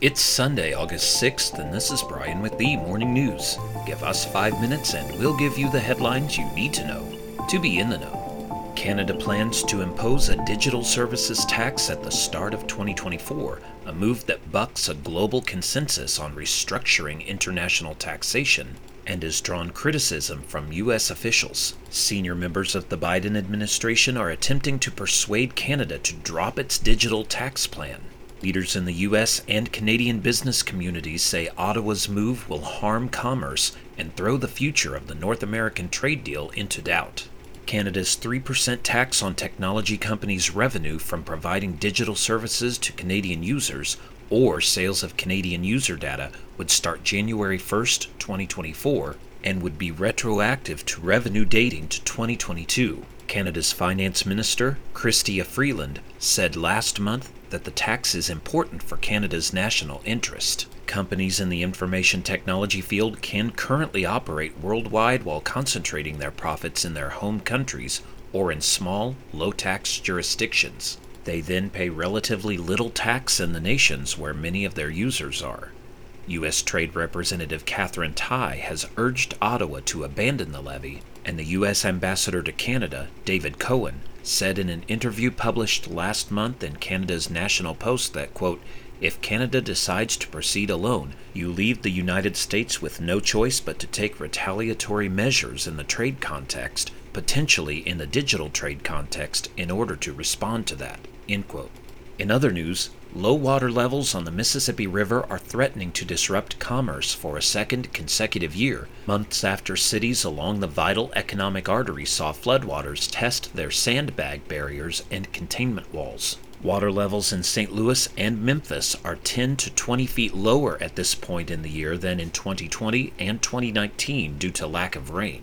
It's Sunday, August 6th, and this is Brian with the Morning News. Give us five minutes and we'll give you the headlines you need to know to be in the know. Canada plans to impose a digital services tax at the start of 2024, a move that bucks a global consensus on restructuring international taxation and has drawn criticism from U.S. officials. Senior members of the Biden administration are attempting to persuade Canada to drop its digital tax plan. Leaders in the U.S. and Canadian business communities say Ottawa's move will harm commerce and throw the future of the North American trade deal into doubt. Canada's 3% tax on technology companies' revenue from providing digital services to Canadian users or sales of Canadian user data would start January 1, 2024, and would be retroactive to revenue dating to 2022. Canada's Finance Minister, Chrystia Freeland, said last month that the tax is important for Canada's national interest. Companies in the information technology field can currently operate worldwide while concentrating their profits in their home countries or in small, low tax jurisdictions. They then pay relatively little tax in the nations where many of their users are. U.S. Trade Representative Katherine Tai has urged Ottawa to abandon the levy, and the U.S. Ambassador to Canada, David Cohen, said in an interview published last month in Canada's National Post that, quote, if Canada decides to proceed alone, you leave the United States with no choice but to take retaliatory measures in the trade context, potentially in the digital trade context, in order to respond to that. End quote. In other news, low water levels on the Mississippi River are threatening to disrupt commerce for a second consecutive year, months after cities along the vital economic artery saw floodwaters test their sandbag barriers and containment walls. Water levels in St. Louis and Memphis are 10 to 20 feet lower at this point in the year than in 2020 and 2019 due to lack of rain.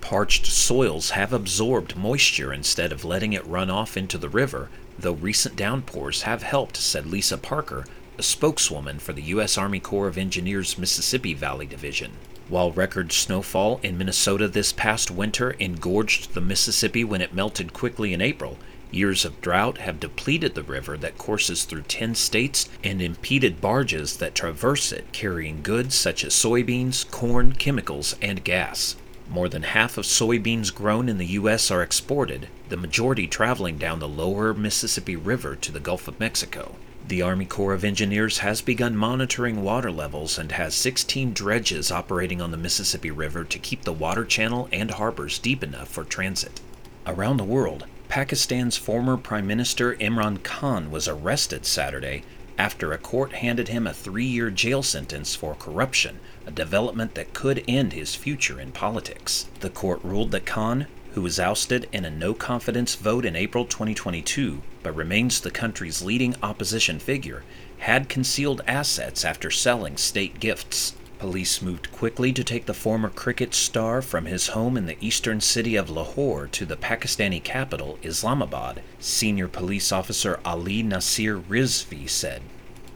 Parched soils have absorbed moisture instead of letting it run off into the river, though recent downpours have helped, said Lisa Parker, a spokeswoman for the U.S. Army Corps of Engineers Mississippi Valley Division. While record snowfall in Minnesota this past winter engorged the Mississippi when it melted quickly in April, years of drought have depleted the river that courses through 10 states and impeded barges that traverse it carrying goods such as soybeans, corn, chemicals, and gas. More than half of soybeans grown in the U.S. are exported, the majority traveling down the lower Mississippi River to the Gulf of Mexico. The Army Corps of Engineers has begun monitoring water levels and has 16 dredges operating on the Mississippi River to keep the water channel and harbors deep enough for transit. Around the world, Pakistan's former Prime Minister Imran Khan was arrested Saturday after a court handed him a three year jail sentence for corruption, a development that could end his future in politics. The court ruled that Khan, who was ousted in a no confidence vote in April 2022 but remains the country's leading opposition figure, had concealed assets after selling state gifts. Police moved quickly to take the former cricket star from his home in the eastern city of Lahore to the Pakistani capital, Islamabad, senior police officer Ali Nasir Rizvi said.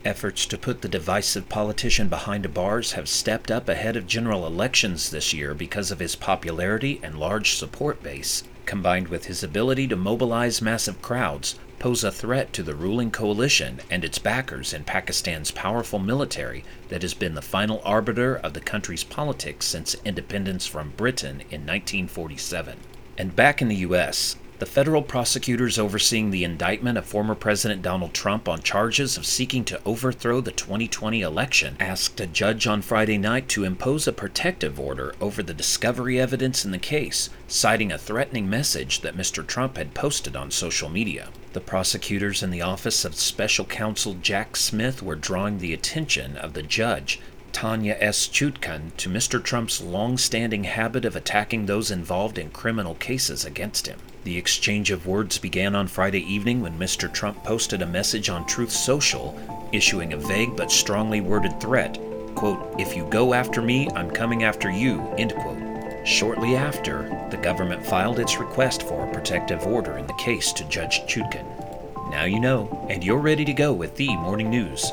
Efforts to put the divisive politician behind bars have stepped up ahead of general elections this year because of his popularity and large support base, combined with his ability to mobilize massive crowds pose a threat to the ruling coalition and its backers in Pakistan's powerful military that has been the final arbiter of the country's politics since independence from Britain in 1947. And back in the U.S., the federal prosecutors overseeing the indictment of former President Donald Trump on charges of seeking to overthrow the 2020 election asked a judge on Friday night to impose a protective order over the discovery evidence in the case, citing a threatening message that Mr. Trump had posted on social media. The prosecutors in the office of Special Counsel Jack Smith were drawing the attention of the judge Tanya S. Chutkan to Mr. Trump's long standing habit of attacking those involved in criminal cases against him. The exchange of words began on Friday evening when Mr. Trump posted a message on Truth Social, issuing a vague but strongly worded threat quote, If you go after me, I'm coming after you, end quote. Shortly after, the government filed its request for a protective order in the case to Judge Chutkan. Now you know, and you're ready to go with the morning news.